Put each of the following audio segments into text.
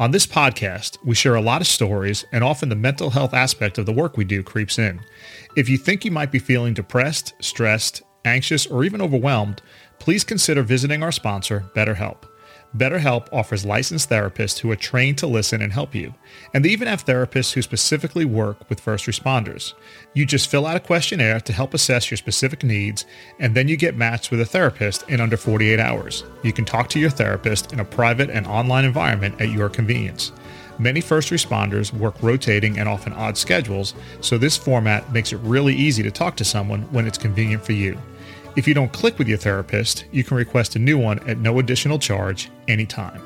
On this podcast, we share a lot of stories, and often the mental health aspect of the work we do creeps in. If you think you might be feeling depressed, stressed, anxious, or even overwhelmed, please consider visiting our sponsor, BetterHelp. BetterHelp offers licensed therapists who are trained to listen and help you. And they even have therapists who specifically work with first responders. You just fill out a questionnaire to help assess your specific needs, and then you get matched with a therapist in under 48 hours. You can talk to your therapist in a private and online environment at your convenience. Many first responders work rotating and often odd schedules, so this format makes it really easy to talk to someone when it's convenient for you. If you don't click with your therapist, you can request a new one at no additional charge anytime.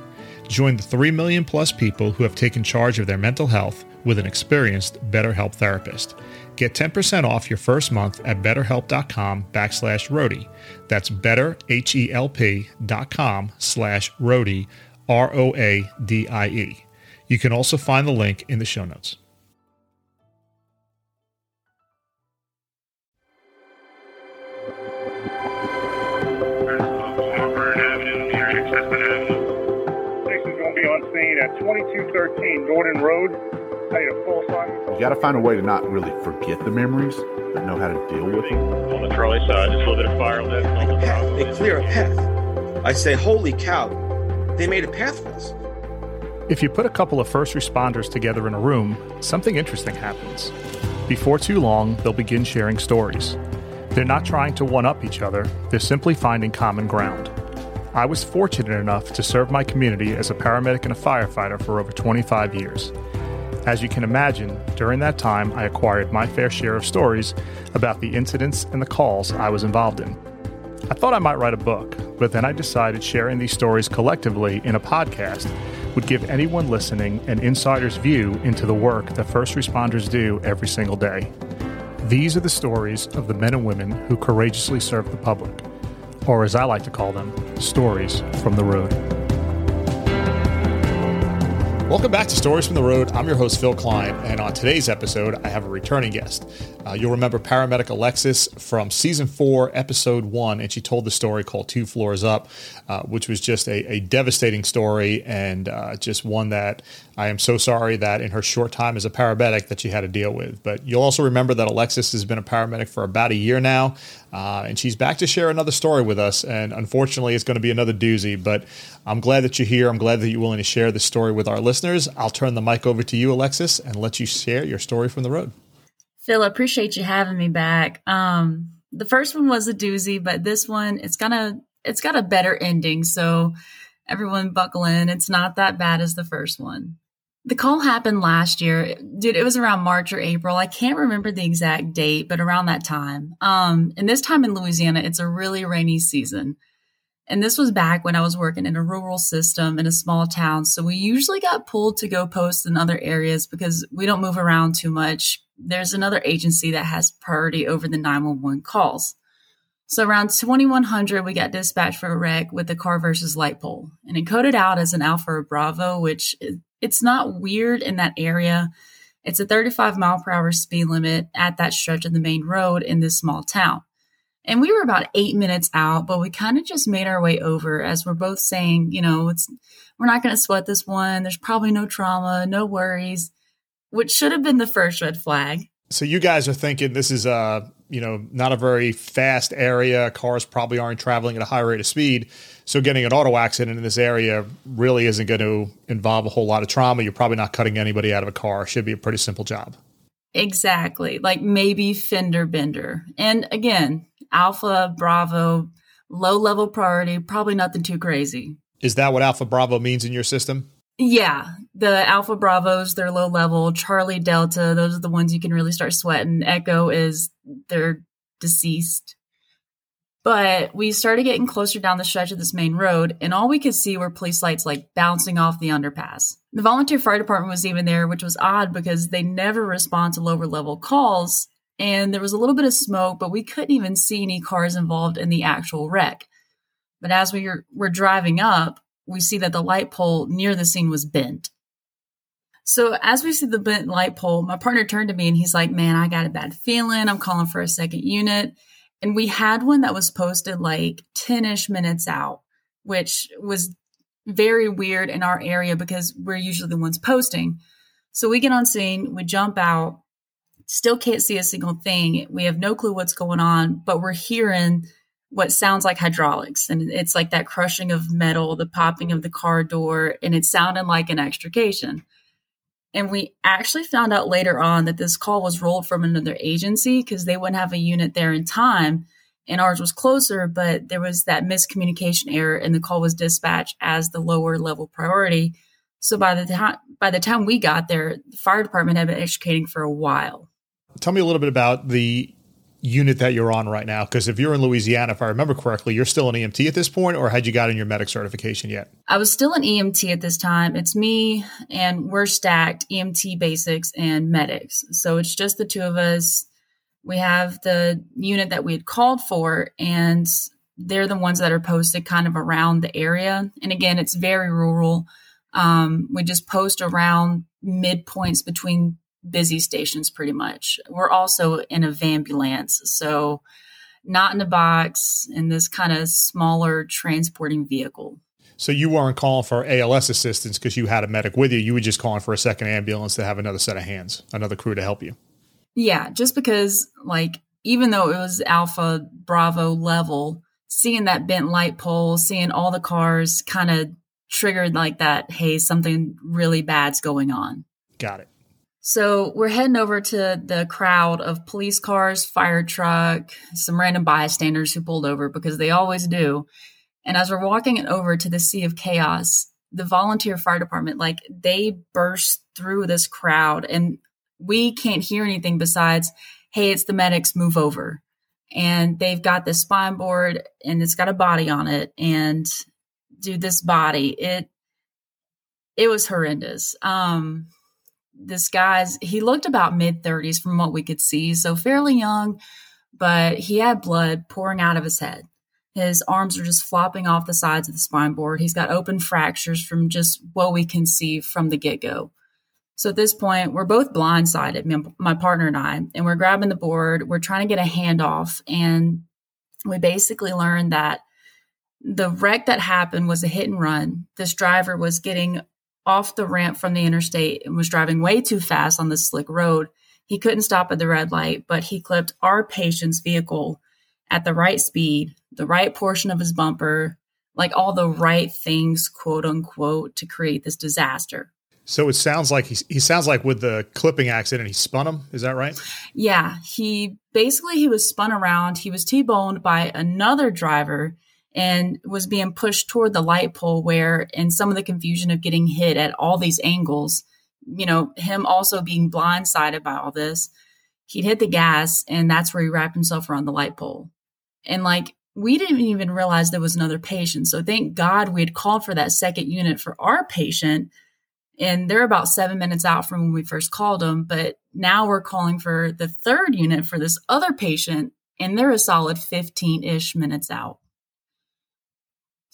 Join the 3 million plus people who have taken charge of their mental health with an experienced BetterHelp therapist. Get 10% off your first month at betterhelp.com backslash roadie. That's betterhelp.com slash roadie, R-O-A-D-I-E. You can also find the link in the show notes. Be on scene at 2213 Gordon Road. Paid full sign. You got to find a way to not really forget the memories, but know how to deal with them. On the trolley side, just a little bit of fire left on the path. top. They clear a path. I say, holy cow, they made a path for us. If you put a couple of first responders together in a room, something interesting happens. Before too long, they'll begin sharing stories. They're not trying to one up each other, they're simply finding common ground. I was fortunate enough to serve my community as a paramedic and a firefighter for over 25 years. As you can imagine, during that time, I acquired my fair share of stories about the incidents and the calls I was involved in. I thought I might write a book, but then I decided sharing these stories collectively in a podcast would give anyone listening an insider's view into the work that first responders do every single day. These are the stories of the men and women who courageously serve the public, or as I like to call them, stories from the road. Welcome back to Stories from the Road. I'm your host, Phil Klein, and on today's episode, I have a returning guest. Uh, you'll remember paramedic Alexis from season four, episode one, and she told the story called Two Floors Up, uh, which was just a, a devastating story and uh, just one that I am so sorry that in her short time as a paramedic that she had to deal with. But you'll also remember that Alexis has been a paramedic for about a year now, uh, and she's back to share another story with us. And unfortunately, it's going to be another doozy. But I'm glad that you're here. I'm glad that you're willing to share this story with our listeners. I'll turn the mic over to you, Alexis, and let you share your story from the road. Phil, appreciate you having me back. Um, the first one was a doozy, but this one it's gonna it's got a better ending. So everyone buckle in. It's not that bad as the first one. The call happened last year. Dude, it was around March or April. I can't remember the exact date, but around that time. Um, and this time in Louisiana, it's a really rainy season. And this was back when I was working in a rural system in a small town. So we usually got pulled to go post in other areas because we don't move around too much. There's another agency that has priority over the 911 calls. So around 2100, we got dispatched for a wreck with the car versus light pole and it coded out as an Alpha or Bravo, which it's not weird in that area. It's a 35 mile per hour speed limit at that stretch of the main road in this small town. And we were about eight minutes out, but we kind of just made our way over as we're both saying, you know, it's, we're not going to sweat this one. There's probably no trauma, no worries, which should have been the first red flag. So you guys are thinking this is uh you know not a very fast area. Cars probably aren't traveling at a high rate of speed. So getting an auto accident in this area really isn't going to involve a whole lot of trauma. You're probably not cutting anybody out of a car. Should be a pretty simple job. Exactly. Like maybe fender bender. And again, Alpha, Bravo, low level priority, probably nothing too crazy. Is that what Alpha Bravo means in your system? Yeah, the Alpha Bravos, they're low level. Charlie Delta, those are the ones you can really start sweating. Echo is they're deceased. But we started getting closer down the stretch of this main road, and all we could see were police lights like bouncing off the underpass. The volunteer fire department was even there, which was odd because they never respond to lower level calls. And there was a little bit of smoke, but we couldn't even see any cars involved in the actual wreck. But as we were, were driving up, we see that the light pole near the scene was bent. So as we see the bent light pole, my partner turned to me and he's like, Man, I got a bad feeling. I'm calling for a second unit. And we had one that was posted like 10 ish minutes out, which was very weird in our area because we're usually the ones posting. So we get on scene, we jump out, still can't see a single thing. We have no clue what's going on, but we're hearing what sounds like hydraulics. And it's like that crushing of metal, the popping of the car door, and it sounded like an extrication. And we actually found out later on that this call was rolled from another agency because they wouldn't have a unit there in time. And ours was closer, but there was that miscommunication error and the call was dispatched as the lower level priority. So by the time by the time we got there, the fire department had been extricating for a while. Tell me a little bit about the unit that you're on right now? Because if you're in Louisiana, if I remember correctly, you're still an EMT at this point, or had you gotten your medic certification yet? I was still an EMT at this time. It's me and we're stacked EMT basics and medics. So it's just the two of us. We have the unit that we had called for, and they're the ones that are posted kind of around the area. And again, it's very rural. Um, we just post around midpoints between busy stations pretty much. We're also in a ambulance, so not in a box in this kind of smaller transporting vehicle. So you weren't calling for ALS assistance because you had a medic with you. You were just calling for a second ambulance to have another set of hands, another crew to help you. Yeah, just because like even though it was Alpha Bravo level, seeing that bent light pole, seeing all the cars kind of triggered like that, hey, something really bad's going on. Got it. So we're heading over to the crowd of police cars, fire truck, some random bystanders who pulled over because they always do. And as we're walking it over to the sea of chaos, the volunteer fire department, like they burst through this crowd and we can't hear anything besides, hey, it's the medics, move over. And they've got this spine board and it's got a body on it. And dude, this body, it it was horrendous. Um this guy's he looked about mid 30s from what we could see so fairly young but he had blood pouring out of his head. His arms are just flopping off the sides of the spine board. He's got open fractures from just what we can see from the get-go. So at this point we're both blindsided my partner and i and we're grabbing the board we're trying to get a handoff and we basically learned that the wreck that happened was a hit and run. This driver was getting off the ramp from the interstate and was driving way too fast on the slick road. He couldn't stop at the red light, but he clipped our patient's vehicle at the right speed, the right portion of his bumper, like all the right things, quote unquote, to create this disaster. So it sounds like he, he sounds like with the clipping accident, he spun him. Is that right? Yeah. He basically, he was spun around. He was T-boned by another driver and was being pushed toward the light pole where in some of the confusion of getting hit at all these angles you know him also being blindsided by all this he'd hit the gas and that's where he wrapped himself around the light pole. And like we didn't even realize there was another patient. So thank god we had called for that second unit for our patient and they're about seven minutes out from when we first called them but now we're calling for the third unit for this other patient and they're a solid 15-ish minutes out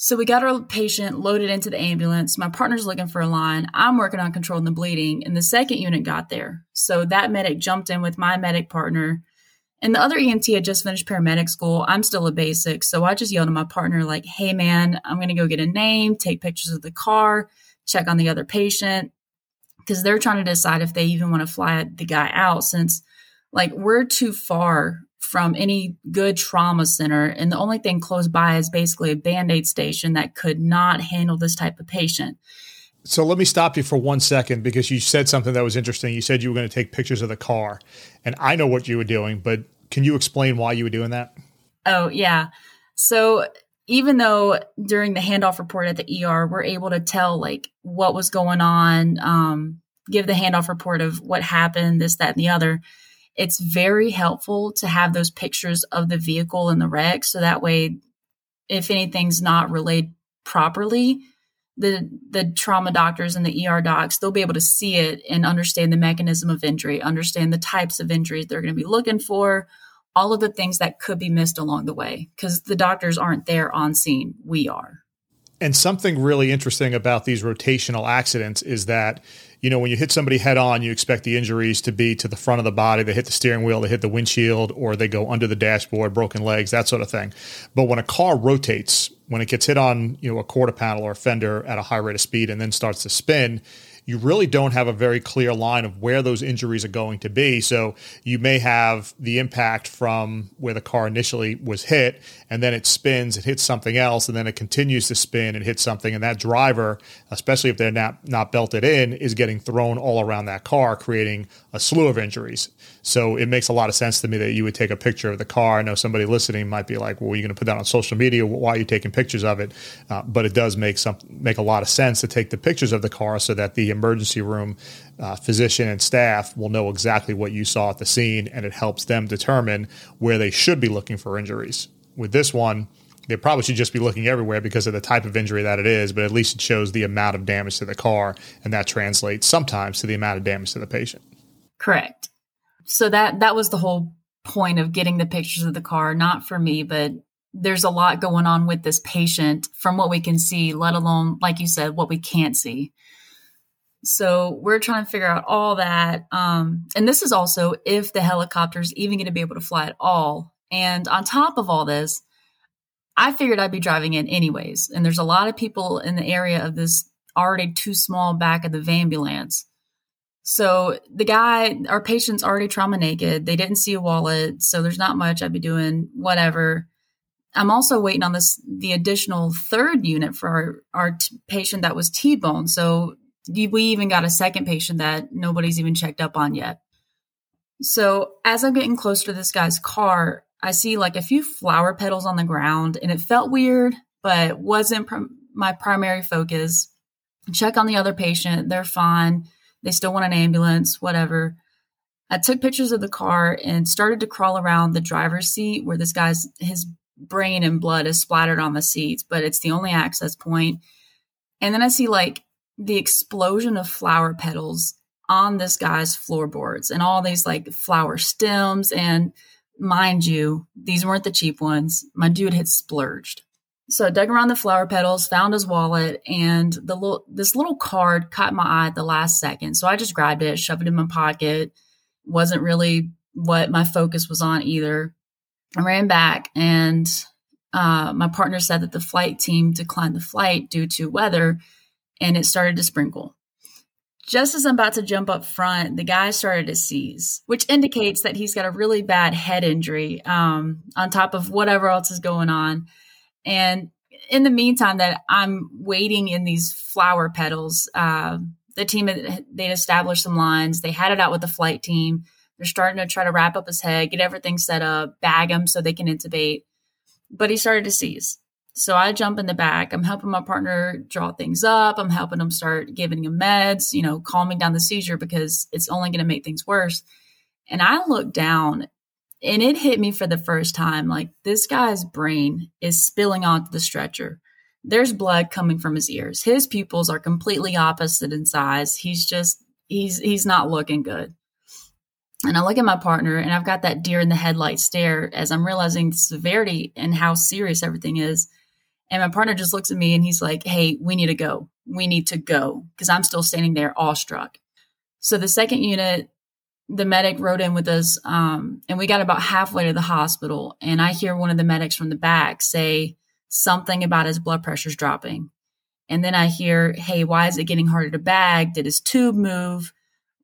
so we got our patient loaded into the ambulance. My partner's looking for a line. I'm working on controlling the bleeding, and the second unit got there. So that medic jumped in with my medic partner. And the other EMT had just finished paramedic school. I'm still a basic. So I just yelled at my partner, like, hey, man, I'm going to go get a name, take pictures of the car, check on the other patient. Because they're trying to decide if they even want to fly the guy out since, like, we're too far from any good trauma center. And the only thing close by is basically a band aid station that could not handle this type of patient. So let me stop you for one second because you said something that was interesting. You said you were going to take pictures of the car, and I know what you were doing, but can you explain why you were doing that? Oh, yeah. So even though during the handoff report at the ER, we're able to tell like what was going on, um, give the handoff report of what happened, this, that, and the other it's very helpful to have those pictures of the vehicle and the wreck. So that way, if anything's not relayed properly, the the trauma doctors and the ER docs they'll be able to see it and understand the mechanism of injury, understand the types of injuries they're going to be looking for, all of the things that could be missed along the way because the doctors aren't there on scene. We are. And something really interesting about these rotational accidents is that, you know, when you hit somebody head on, you expect the injuries to be to the front of the body. They hit the steering wheel, they hit the windshield, or they go under the dashboard, broken legs, that sort of thing. But when a car rotates, when it gets hit on, you know, a quarter panel or a fender at a high rate of speed and then starts to spin, you really don't have a very clear line of where those injuries are going to be. So you may have the impact from where the car initially was hit, and then it spins, it hits something else, and then it continues to spin and hit something. And that driver, especially if they're not, not belted in, is getting thrown all around that car, creating a slew of injuries. So it makes a lot of sense to me that you would take a picture of the car. I know somebody listening might be like, "Well, you're going to put that on social media. Why are you taking pictures of it?" Uh, but it does make some make a lot of sense to take the pictures of the car so that the emergency room uh, physician and staff will know exactly what you saw at the scene, and it helps them determine where they should be looking for injuries. With this one, they probably should just be looking everywhere because of the type of injury that it is, but at least it shows the amount of damage to the car, and that translates sometimes to the amount of damage to the patient. Correct. So that that was the whole point of getting the pictures of the car, not for me, but there's a lot going on with this patient from what we can see, let alone, like you said, what we can't see. So we're trying to figure out all that. Um, and this is also if the helicopter is even going to be able to fly at all. And on top of all this, I figured I'd be driving in anyways. And there's a lot of people in the area of this already too small back of the ambulance. So the guy, our patient's already trauma naked. They didn't see a wallet. So there's not much I'd be doing, whatever. I'm also waiting on this, the additional third unit for our, our t- patient that was T-bone. So we even got a second patient that nobody's even checked up on yet. So as I'm getting closer to this guy's car, I see like a few flower petals on the ground and it felt weird, but wasn't pr- my primary focus. Check on the other patient. They're fine. They still want an ambulance, whatever. I took pictures of the car and started to crawl around the driver's seat where this guy's, his brain and blood is splattered on the seats, but it's the only access point. And then I see like the explosion of flower petals on this guy's floorboards and all these like flower stems. And mind you, these weren't the cheap ones. My dude had splurged. So I dug around the flower petals, found his wallet, and the little this little card caught my eye at the last second. So I just grabbed it, shoved it in my pocket. Wasn't really what my focus was on either. I ran back, and uh, my partner said that the flight team declined the flight due to weather, and it started to sprinkle. Just as I'm about to jump up front, the guy started to seize, which indicates that he's got a really bad head injury um, on top of whatever else is going on. And in the meantime, that I'm waiting in these flower petals, uh, the team they established some lines. They had it out with the flight team. They're starting to try to wrap up his head, get everything set up, bag him so they can intubate. But he started to seize. So I jump in the back. I'm helping my partner draw things up. I'm helping him start giving him meds, you know, calming down the seizure because it's only going to make things worse. And I look down and it hit me for the first time like this guy's brain is spilling onto the stretcher. There's blood coming from his ears. His pupils are completely opposite in size. He's just he's he's not looking good. And I look at my partner and I've got that deer in the headlight stare as I'm realizing the severity and how serious everything is. And my partner just looks at me and he's like, Hey, we need to go. We need to go because I'm still standing there awestruck. So the second unit, the medic rode in with us, um, and we got about halfway to the hospital. And I hear one of the medics from the back say something about his blood pressure's dropping. And then I hear, Hey, why is it getting harder to bag? Did his tube move?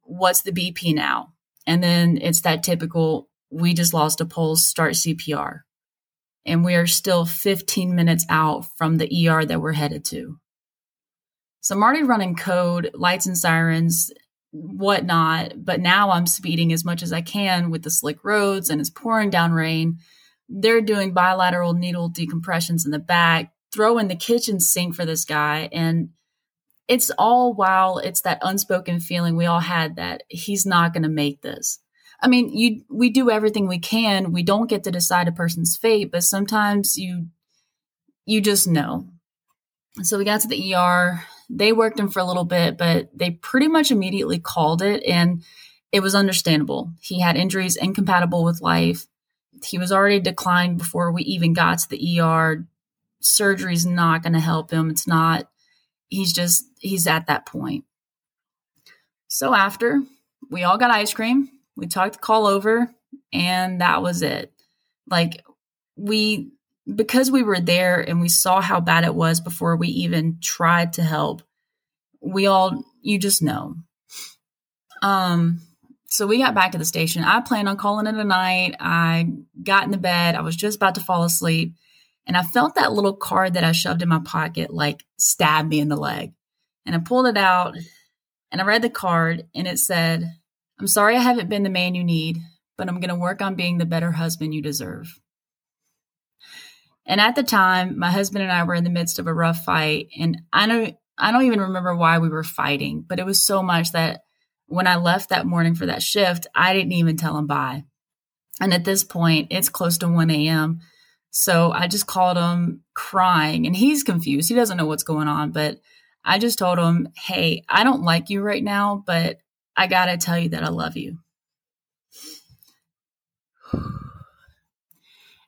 What's the BP now? And then it's that typical, we just lost a pulse, start CPR and we are still 15 minutes out from the ER that we're headed to. So I'm already running code, lights and sirens, whatnot, but now I'm speeding as much as I can with the slick roads and it's pouring down rain. They're doing bilateral needle decompressions in the back, throwing the kitchen sink for this guy. And it's all while it's that unspoken feeling we all had that he's not going to make this. I mean, you we do everything we can. We don't get to decide a person's fate, but sometimes you you just know. So we got to the ER. They worked him for a little bit, but they pretty much immediately called it and it was understandable. He had injuries incompatible with life. He was already declined before we even got to the ER. surgery's not going to help him. It's not, he's just, he's at that point. So after we all got ice cream, we talked the call over, and that was it. Like, we, because we were there and we saw how bad it was before we even tried to help, we all, you just know. Um, so we got back to the station. I planned on calling it a night. I got in the bed. I was just about to fall asleep. And I felt that little card that I shoved in my pocket like stab me in the leg. And I pulled it out and I read the card and it said, I'm sorry I haven't been the man you need, but I'm going to work on being the better husband you deserve. And at the time, my husband and I were in the midst of a rough fight. And I don't, I don't even remember why we were fighting, but it was so much that when I left that morning for that shift, I didn't even tell him bye. And at this point, it's close to 1 a.m. So I just called him crying and he's confused. He doesn't know what's going on, but I just told him, Hey, I don't like you right now, but I got to tell you that I love you.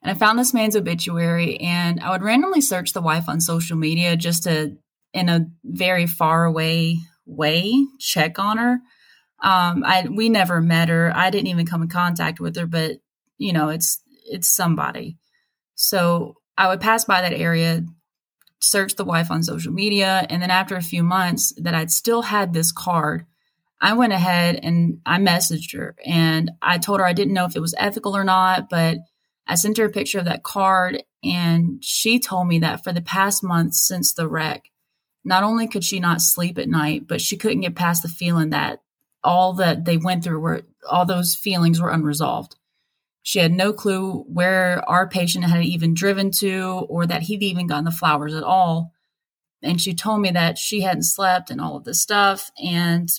And I found this man's obituary and I would randomly search the wife on social media just to, in a very far away way, check on her. Um, I we never met her. I didn't even come in contact with her, but you know, it's it's somebody. So I would pass by that area, search the wife on social media, and then after a few months that I'd still had this card, I went ahead and I messaged her and I told her I didn't know if it was ethical or not, but I sent her a picture of that card and she told me that for the past month since the wreck, not only could she not sleep at night, but she couldn't get past the feeling that all that they went through were all those feelings were unresolved. She had no clue where our patient had even driven to or that he'd even gotten the flowers at all. And she told me that she hadn't slept and all of this stuff. And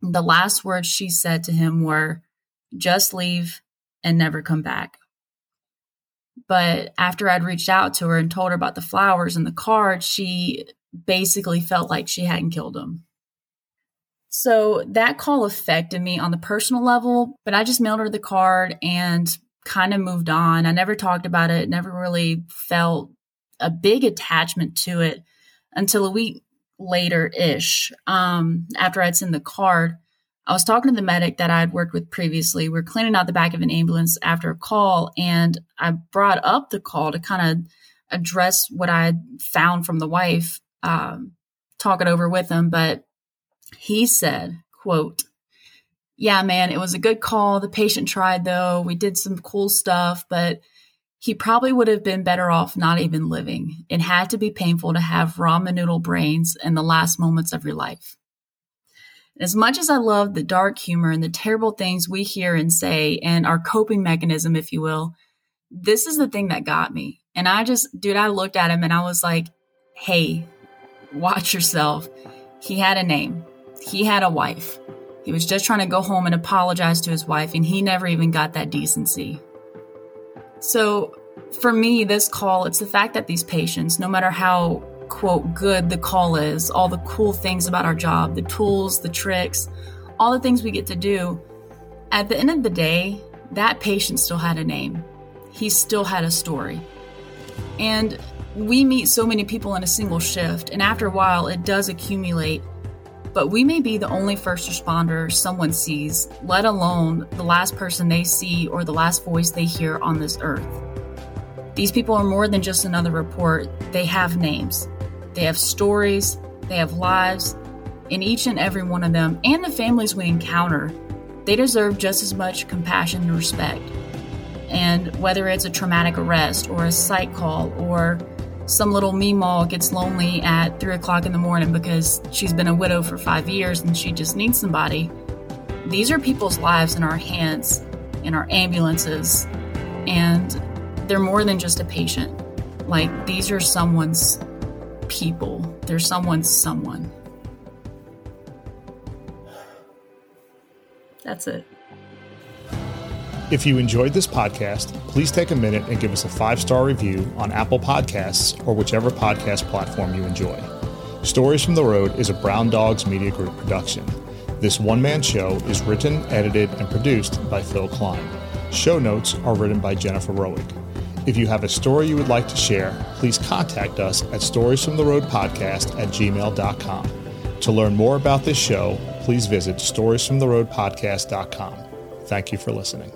the last words she said to him were, just leave and never come back. But after I'd reached out to her and told her about the flowers and the card, she basically felt like she hadn't killed him. So that call affected me on the personal level, but I just mailed her the card and kind of moved on. I never talked about it, never really felt a big attachment to it until a week later ish. Um, after I'd sent the card, I was talking to the medic that I'd worked with previously. We are cleaning out the back of an ambulance after a call, and I brought up the call to kind of address what I had found from the wife, um, talk it over with him. But he said, quote, yeah, man, it was a good call. The patient tried though. We did some cool stuff, but he probably would have been better off not even living. It had to be painful to have ramen noodle brains in the last moments of your life. As much as I love the dark humor and the terrible things we hear and say and our coping mechanism, if you will, this is the thing that got me. And I just, dude, I looked at him and I was like, hey, watch yourself. He had a name he had a wife. He was just trying to go home and apologize to his wife, and he never even got that decency. So, for me, this call, it's the fact that these patients, no matter how quote good the call is, all the cool things about our job, the tools, the tricks, all the things we get to do, at the end of the day, that patient still had a name. He still had a story. And we meet so many people in a single shift, and after a while, it does accumulate but we may be the only first responder someone sees, let alone the last person they see or the last voice they hear on this earth. These people are more than just another report, they have names, they have stories, they have lives, and each and every one of them, and the families we encounter, they deserve just as much compassion and respect. And whether it's a traumatic arrest or a psych call or some little meemaw gets lonely at three o'clock in the morning because she's been a widow for five years and she just needs somebody. These are people's lives in our hands, in our ambulances, and they're more than just a patient. Like, these are someone's people, they're someone's someone. That's it. If you enjoyed this podcast, please take a minute and give us a five star review on Apple Podcasts or whichever podcast platform you enjoy. Stories from the Road is a Brown Dogs Media Group production. This one man show is written, edited, and produced by Phil Klein. Show notes are written by Jennifer Rowick. If you have a story you would like to share, please contact us at storiesfromtheroadpodcast at gmail.com. To learn more about this show, please visit storiesfromtheroadpodcast.com. Thank you for listening.